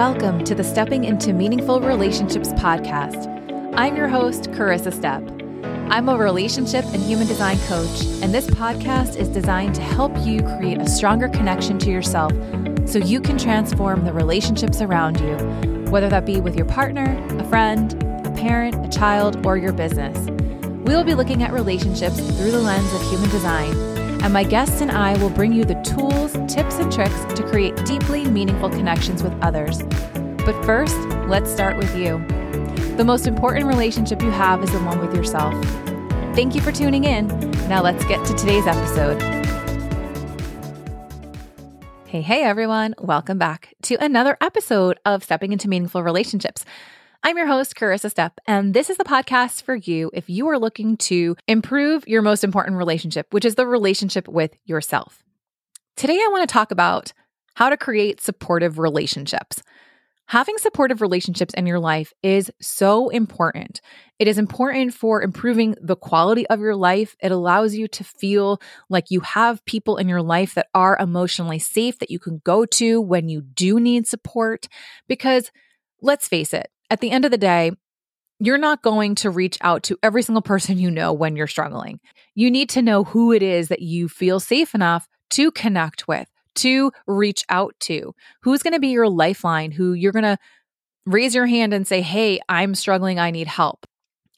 Welcome to the Stepping into Meaningful Relationships podcast. I'm your host, Carissa Stepp. I'm a relationship and human design coach, and this podcast is designed to help you create a stronger connection to yourself so you can transform the relationships around you, whether that be with your partner, a friend, a parent, a child, or your business. We will be looking at relationships through the lens of human design and my guests and I will bring you the tools, tips, and tricks to create deeply meaningful connections with others. But first, let's start with you. The most important relationship you have is the one with yourself. Thank you for tuning in. Now let's get to today's episode. Hey, hey, everyone. Welcome back to another episode of Stepping into Meaningful Relationships. I'm your host, Carissa Stepp, and this is the podcast for you if you are looking to improve your most important relationship, which is the relationship with yourself. Today, I want to talk about how to create supportive relationships. Having supportive relationships in your life is so important. It is important for improving the quality of your life. It allows you to feel like you have people in your life that are emotionally safe that you can go to when you do need support. Because let's face it, at the end of the day, you're not going to reach out to every single person you know when you're struggling. You need to know who it is that you feel safe enough to connect with, to reach out to. Who's going to be your lifeline, who you're going to raise your hand and say, Hey, I'm struggling. I need help.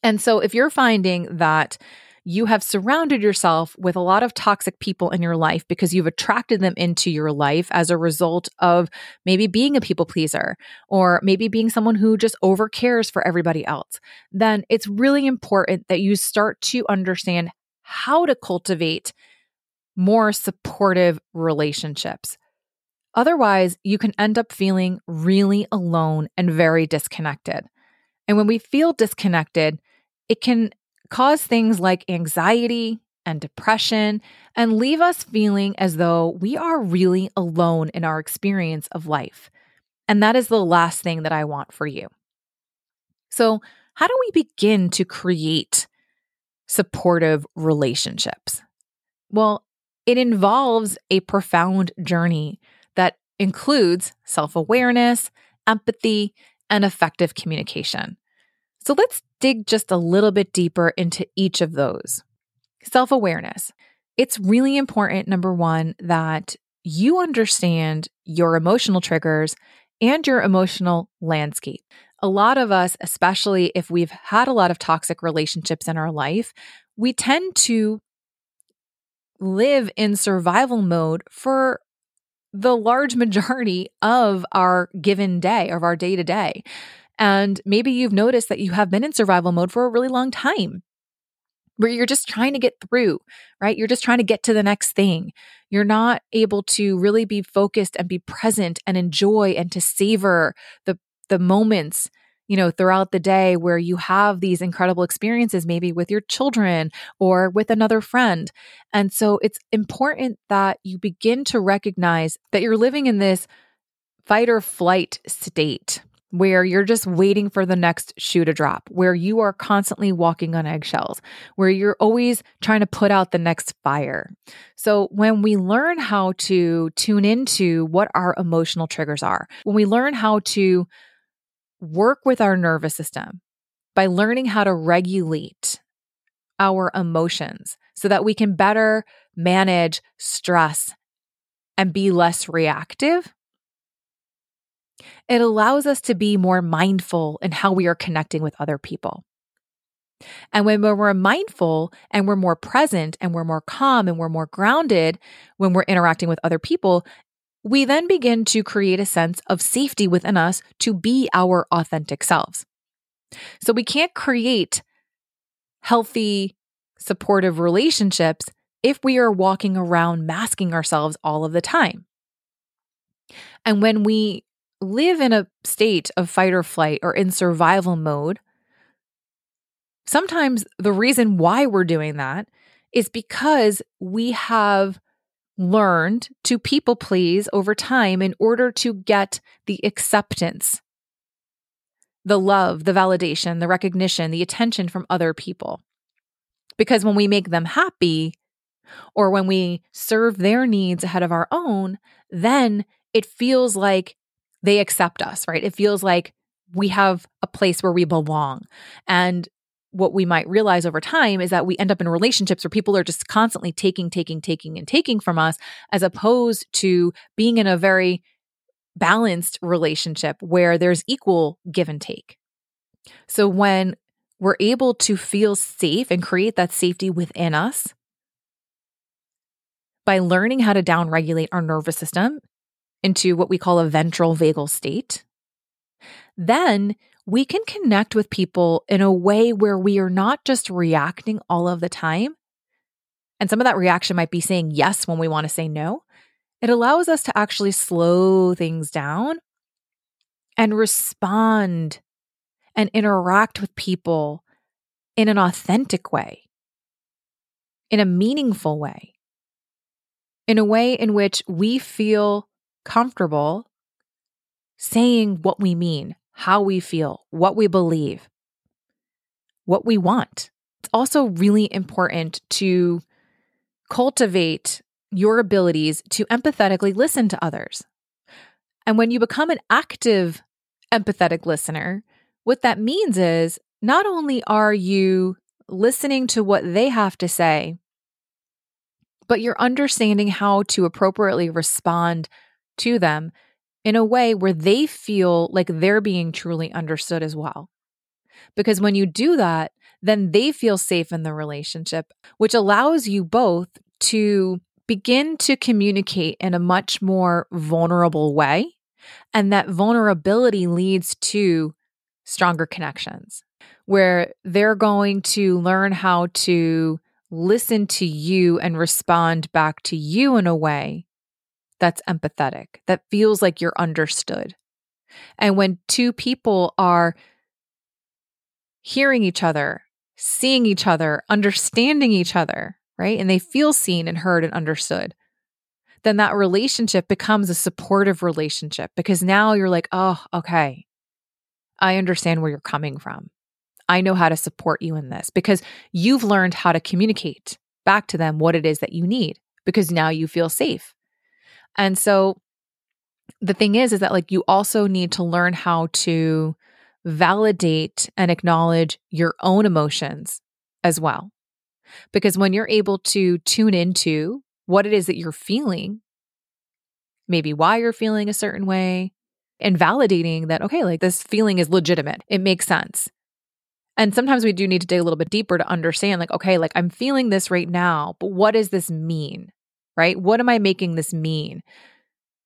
And so if you're finding that you have surrounded yourself with a lot of toxic people in your life because you've attracted them into your life as a result of maybe being a people pleaser or maybe being someone who just over cares for everybody else, then it's really important that you start to understand how to cultivate more supportive relationships. Otherwise, you can end up feeling really alone and very disconnected. And when we feel disconnected, it can cause things like anxiety and depression and leave us feeling as though we are really alone in our experience of life. And that is the last thing that I want for you. So, how do we begin to create supportive relationships? Well, it involves a profound journey that includes self awareness, empathy, and effective communication. So let's dig just a little bit deeper into each of those. Self awareness. It's really important, number one, that you understand your emotional triggers and your emotional landscape. A lot of us, especially if we've had a lot of toxic relationships in our life, we tend to live in survival mode for the large majority of our given day, of our day to day. And maybe you've noticed that you have been in survival mode for a really long time where you're just trying to get through, right? You're just trying to get to the next thing. You're not able to really be focused and be present and enjoy and to savor the the moments, you know, throughout the day where you have these incredible experiences maybe with your children or with another friend. And so it's important that you begin to recognize that you're living in this fight or flight state where you're just waiting for the next shoe to drop, where you are constantly walking on eggshells, where you're always trying to put out the next fire. So, when we learn how to tune into what our emotional triggers are, when we learn how to work with our nervous system by learning how to regulate our emotions so that we can better manage stress and be less reactive it allows us to be more mindful in how we are connecting with other people. And when we're mindful and we're more present and we're more calm and we're more grounded when we're interacting with other people, we then begin to create a sense of safety within us to be our authentic selves. So we can't create healthy, supportive relationships if we are walking around masking ourselves all of the time. And when we live in a state of fight or flight or in survival mode, sometimes the reason why we're doing that is because we have learned to people please over time in order to get the acceptance, the love, the validation, the recognition, the attention from other people. Because when we make them happy, or when we serve their needs ahead of our own, then it feels like they accept us, right? It feels like we have a place where we belong. And what we might realize over time is that we end up in relationships where people are just constantly taking, taking, taking, and taking from us, as opposed to being in a very balanced relationship where there's equal give and take. So when we're able to feel safe and create that safety within us by learning how to downregulate our nervous system into what we call a ventral vagal state, then we can connect with people in a way where we are not just reacting all of the time. And some of that reaction might be saying yes when we want to say no. It allows us to actually slow things down and respond and interact with people in an authentic way, in a meaningful way, in a way in which we feel comfortable saying what we mean, how we feel, what we believe, what we want. It's also really important to cultivate your abilities to empathetically listen to others. And when you become an active empathetic listener, what that means is not only are you listening to what they have to say, but you're understanding how to appropriately respond to them in a way where they feel like they're being truly understood as well. Because when you do that, then they feel safe in the relationship, which allows you both to begin to communicate in a much more vulnerable way. And that vulnerability leads to stronger connections where they're going to learn how to listen to you and respond back to you in a way that's empathetic, that feels like you're understood. And when two people are hearing each other, seeing each other, understanding each other, right? And they feel seen and heard and understood, then that relationship becomes a supportive relationship because now you're like, oh, okay, I understand where you're coming from. I know how to support you in this because you've learned how to communicate back to them what it is that you need because now you feel safe. And so the thing is, is that like you also need to learn how to validate and acknowledge your own emotions as well. Because when you're able to tune into what it is that you're feeling, maybe why you're feeling a certain way, and validating that, okay, like this feeling is legitimate, it makes sense. And sometimes we do need to dig a little bit deeper to understand, like, okay, like I'm feeling this right now, but what does this mean? Right? What am I making this mean?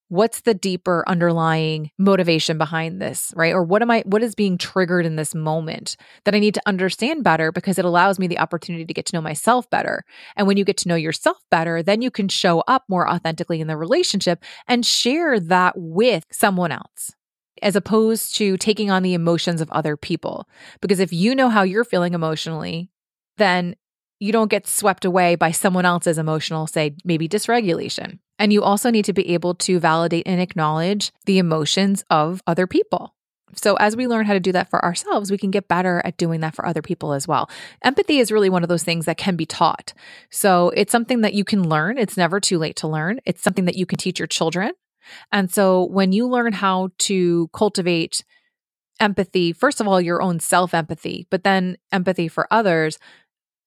What's the deeper underlying motivation behind this, right? Or what am I what is being triggered in this moment that I need to understand better because it allows me the opportunity to get to know myself better. And when you get to know yourself better, then you can show up more authentically in the relationship and share that with someone else as opposed to taking on the emotions of other people. Because if you know how you're feeling emotionally, then you don't get swept away by someone else's emotional, say, maybe dysregulation. And you also need to be able to validate and acknowledge the emotions of other people. So, as we learn how to do that for ourselves, we can get better at doing that for other people as well. Empathy is really one of those things that can be taught. So, it's something that you can learn. It's never too late to learn. It's something that you can teach your children. And so, when you learn how to cultivate empathy, first of all, your own self empathy, but then empathy for others,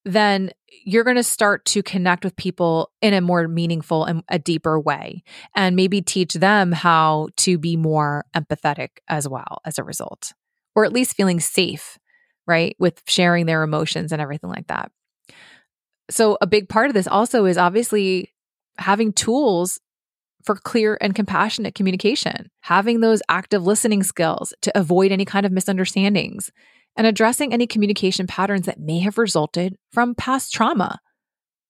then you're going to start to connect with people in a more meaningful and a deeper way and maybe teach them how to be more empathetic as well as a result or at least feeling safe right with sharing their emotions and everything like that. So a big part of this also is obviously having tools for clear and compassionate communication having those active listening skills to avoid any kind of misunderstandings and addressing any communication patterns that may have resulted from past trauma.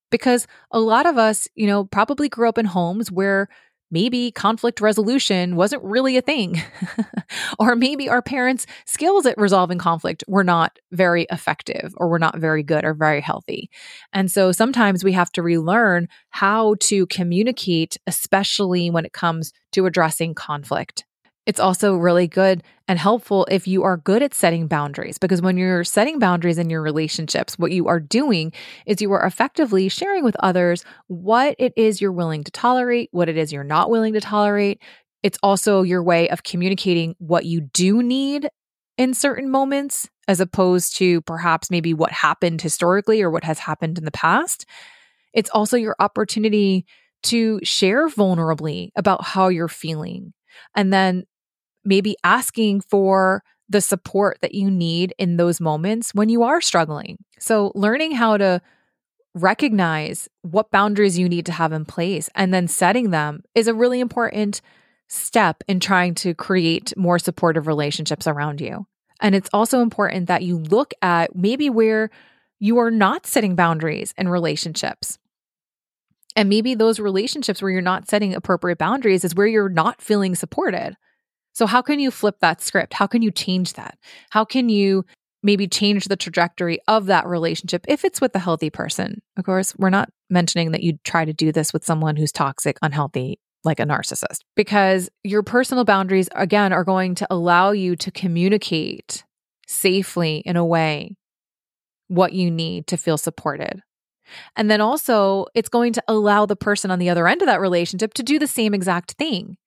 Because a lot of us, you know, probably grew up in homes where maybe conflict resolution wasn't really a thing. or maybe our parents' skills at resolving conflict were not very effective or were not very good or very healthy. And so sometimes we have to relearn how to communicate, especially when it comes to addressing conflict. It's also really good and helpful if you are good at setting boundaries because when you're setting boundaries in your relationships, what you are doing is you are effectively sharing with others what it is you're willing to tolerate, what it is you're not willing to tolerate, It's also your way of communicating what you do need in certain moments, as opposed to perhaps maybe what happened historically or what has happened in the past. It's also your opportunity to share vulnerably about how you're feeling and then maybe asking for the support that you need in those moments when you are struggling. So, learning how to recognize what boundaries you need to have in place and then setting them is a really important step in trying to create more supportive relationships around you. And it's also important that you look at maybe where you are not setting boundaries in relationships. And maybe those relationships where you're not setting appropriate boundaries is where you're not feeling supported. So, how can you flip that script? How can you change that? How can you maybe change the trajectory of that relationship if it's with a healthy person? Of course, we're not mentioning that you try to do this with someone who's toxic, unhealthy, like a narcissist, because your personal boundaries, again, are going to allow you to communicate safely in a way what you need to feel supported. And then also, it's going to allow the person on the other end of that relationship to do the same exact thing.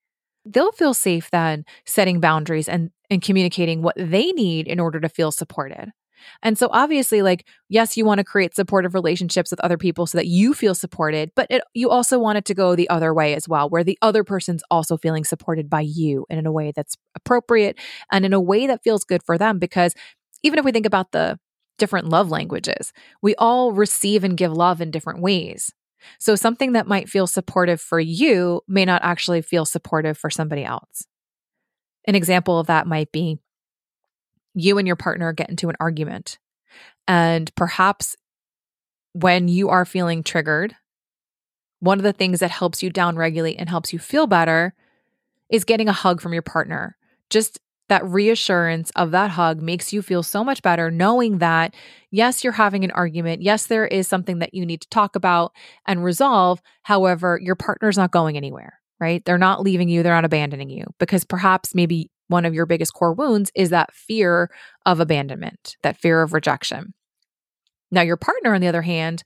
They'll feel safe then setting boundaries and, and communicating what they need in order to feel supported. And so, obviously, like, yes, you want to create supportive relationships with other people so that you feel supported, but it, you also want it to go the other way as well, where the other person's also feeling supported by you and in a way that's appropriate and in a way that feels good for them. Because even if we think about the different love languages. We all receive and give love in different ways. So something that might feel supportive for you may not actually feel supportive for somebody else. An example of that might be you and your partner get into an argument, and perhaps when you are feeling triggered, one of the things that helps you downregulate and helps you feel better is getting a hug from your partner. Just that reassurance of that hug makes you feel so much better knowing that, yes, you're having an argument. Yes, there is something that you need to talk about and resolve. However, your partner's not going anywhere, right? They're not leaving you, they're not abandoning you because perhaps maybe one of your biggest core wounds is that fear of abandonment, that fear of rejection. Now, your partner, on the other hand,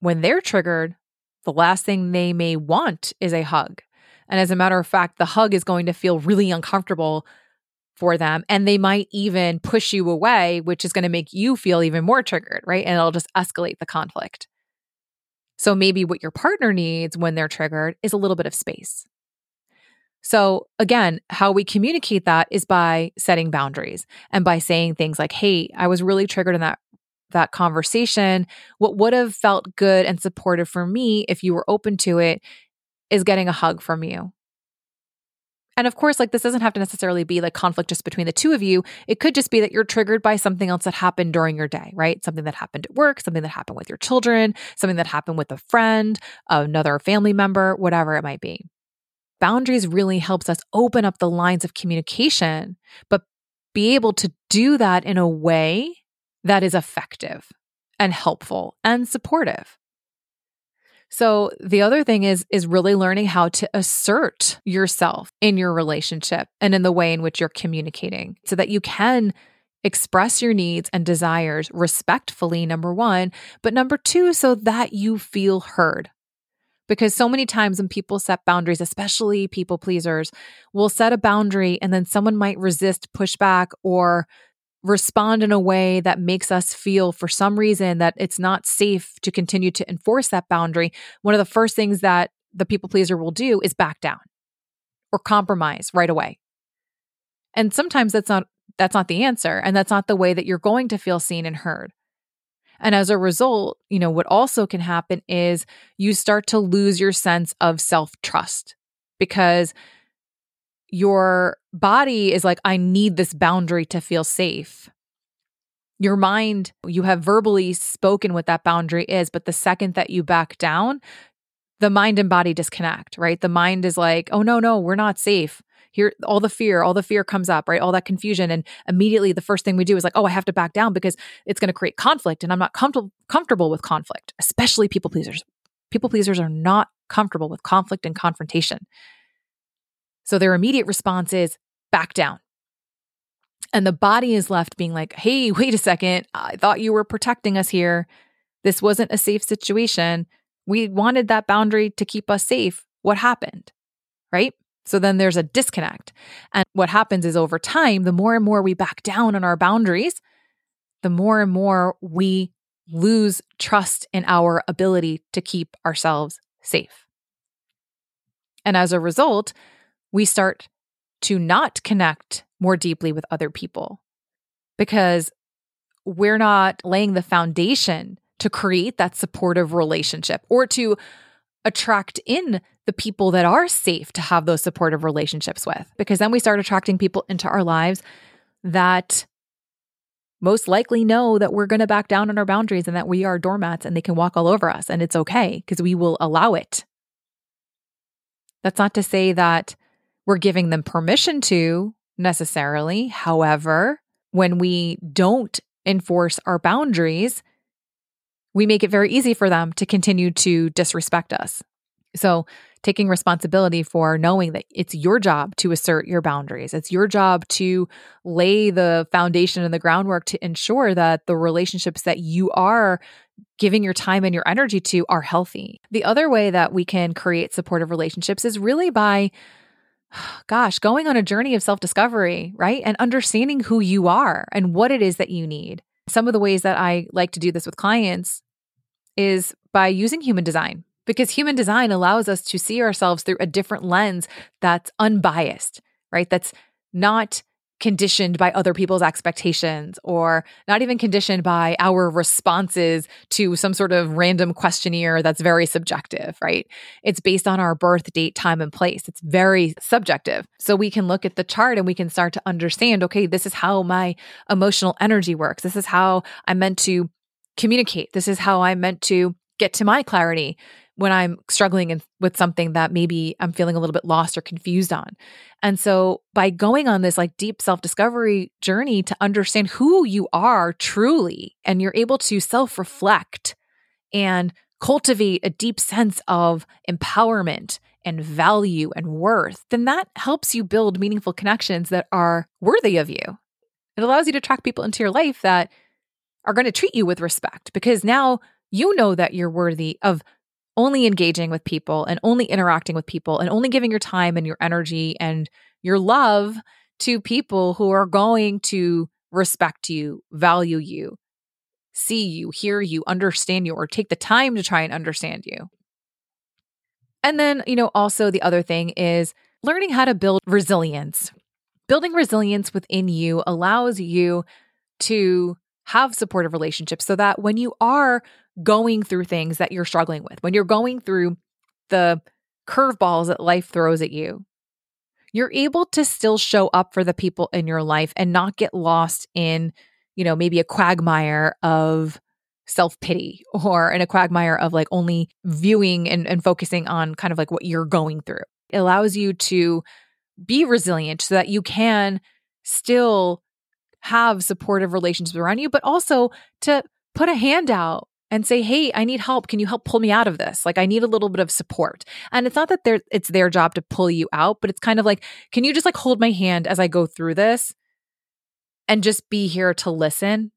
when they're triggered, the last thing they may want is a hug. And as a matter of fact, the hug is going to feel really uncomfortable for them. And they might even push you away, which is going to make you feel even more triggered, right? And it'll just escalate the conflict. So maybe what your partner needs when they're triggered is a little bit of space. So again, how we communicate that is by setting boundaries and by saying things like, "Hey, I was really triggered in that that conversation. What would have felt good and supportive for me if you were open to it is getting a hug from you and of course, like this doesn't have to necessarily be like conflict just between the two of you. It could just be that you're triggered by something else that happened during your day, right? Something that happened at work, something that happened with your children, something that happened with a friend, another family member, whatever it might be. Boundaries really helps us open up the lines of communication, but be able to do that in a way that is effective and helpful and supportive. So the other thing is is really learning how to assert yourself in your relationship and in the way in which you're communicating so that you can express your needs and desires respectfully number 1, but number 2 so that you feel heard. Because so many times when people set boundaries, especially people pleasers, will set a boundary and then someone might resist, push back, or respond in a way that makes us feel for some reason that it's not safe to continue to enforce that boundary, one of the first things that the people pleaser will do is back down or compromise right away. And sometimes that's not that's not the answer and that's not the way that you're going to feel seen and heard. And as a result, you know, what also can happen is you start to lose your sense of self-trust because your body is like, I need this boundary to feel safe. Your mind, you have verbally spoken what that boundary is, but the second that you back down, the mind and body disconnect, right? The mind is like, oh, no, no, we're not safe. Here, all the fear, all the fear comes up, right? All that confusion. And immediately the first thing we do is like, oh, I have to back down because it's going to create conflict. And I'm not com- comfortable with conflict, especially people pleasers. People pleasers are not comfortable with conflict and confrontation. So their immediate response is back down. And the body is left being like, hey, wait a second. I thought you were protecting us here. This wasn't a safe situation. We wanted that boundary to keep us safe. What happened? Right? So then there's a disconnect. And what happens is over time, the more and more we back down on our boundaries, the more and more we lose trust in our ability to keep ourselves safe. And as a result, we start to not connect more deeply with other people because we're not laying the foundation to create that supportive relationship or to attract in the people that are safe to have those supportive relationships with. Because then we start attracting people into our lives that most likely know that we're going to back down on our boundaries and that we are doormats and they can walk all over us and it's okay because we will allow it. That's not to say that we're giving them permission to necessarily. However, when we don't enforce our boundaries, we make it very easy for them to continue to disrespect us. So, taking responsibility for knowing that it's your job to assert your boundaries. It's your job to lay the foundation and the groundwork to ensure that the relationships that you are giving your time and your energy to are healthy. The other way that we can create supportive relationships is really by gosh, going on a journey of self discovery, right? And understanding who you are and what it is that you need. Some of the ways that I like to do this with clients is by using human design because human design allows us to see ourselves through a different lens that's unbiased, right? That's not conditioned by other people's expectations or not even conditioned by our responses to some sort of random questionnaire that's very subjective, right? It's based on our birth date, time, and place. It's very subjective. So we can look at the chart and we can start to understand okay, this is how my emotional energy works. This is how I'm meant to communicate. This is how I'm meant to get to my clarity when I'm struggling in, with something that maybe I'm feeling a little bit lost or confused on. And so by going on this like deep self-discovery journey to understand who you are truly and you're able to self-reflect and cultivate a deep sense of empowerment and value and worth, then that helps you build meaningful connections that are worthy of you. It allows you to attract people into your life that are going to treat you with respect because now you know that you're worthy of only engaging with people and only interacting with people and only giving your time and your energy and your love to people who are going to respect you, value you, see you, hear you, understand you, or take the time to try and understand you. And then, you know, also the other thing is learning how to build resilience. Building resilience within you allows you to have supportive relationships so that when you are going through things that you're struggling with, when you're going through the curveballs that life throws at you, you're able to still show up for the people in your life and not get lost in, you know, maybe a quagmire of self pity or in a quagmire of like only viewing and, and focusing on kind of like what you're going through. It allows you to be resilient so that you can still have supportive relationships around you, but also to put a hand out and say, "Hey, I need help. Can you help pull me out of this? Like I need a little bit of support." And it's not that they're it's their job to pull you out, but it's kind of like, "Can you just like hold my hand as I go through this?" And just be here to listen.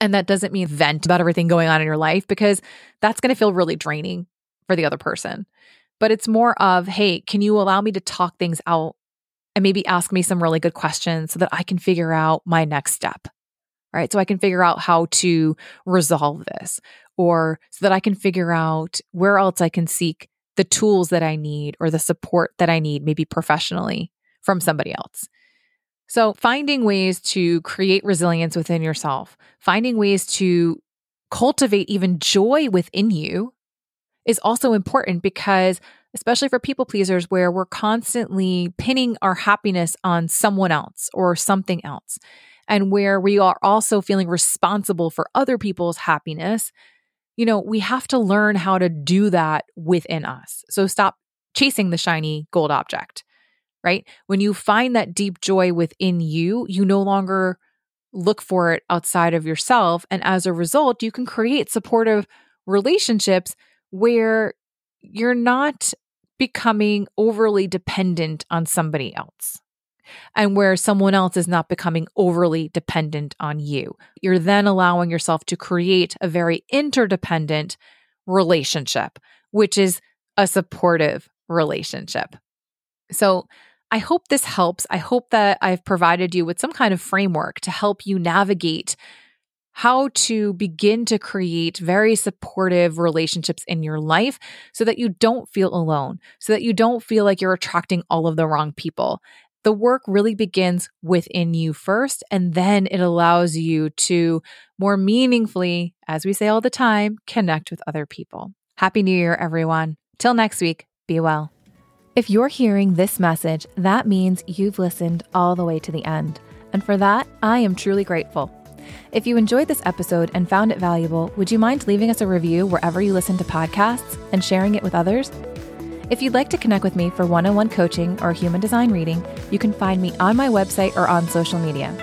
And that doesn't mean vent about everything going on in your life because that's going to feel really draining for the other person. But it's more of, "Hey, can you allow me to talk things out and maybe ask me some really good questions so that I can figure out my next step?" Right? So I can figure out how to resolve this or so that I can figure out where else I can seek the tools that I need or the support that I need, maybe professionally from somebody else. So finding ways to create resilience within yourself, finding ways to cultivate even joy within you is also important because especially for people pleasers where we're constantly pinning our happiness on someone else or something else and where we are also feeling responsible for other people's happiness, you know, we have to learn how to do that within us. So stop chasing the shiny gold object, right? When you find that deep joy within you, you no longer look for it outside of yourself. And as a result, you can create supportive relationships where you're not becoming overly dependent on somebody else and where someone else is not becoming overly dependent on you. You're then allowing yourself to create a very interdependent relationship, which is a supportive relationship. So, I hope this helps. I hope that I've provided you with some kind of framework to help you navigate how to begin to create very supportive relationships in your life so that you don't feel alone, so that you don't feel like you're attracting all of the wrong people. The work really begins within you first, and then it allows you to more meaningfully, as we say all the time, connect with other people. Happy New Year, everyone. Till next week, be well. If you're hearing this message, that means you've listened all the way to the end. And for that, I am truly grateful. If you enjoyed this episode and found it valuable, would you mind leaving us a review wherever you listen to podcasts and sharing it with others? If you'd like to connect with me for one on one coaching or human design reading, you can find me on my website or on social media.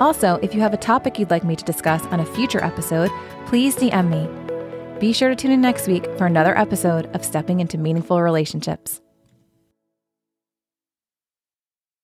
Also, if you have a topic you'd like me to discuss on a future episode, please DM me. Be sure to tune in next week for another episode of Stepping into Meaningful Relationships.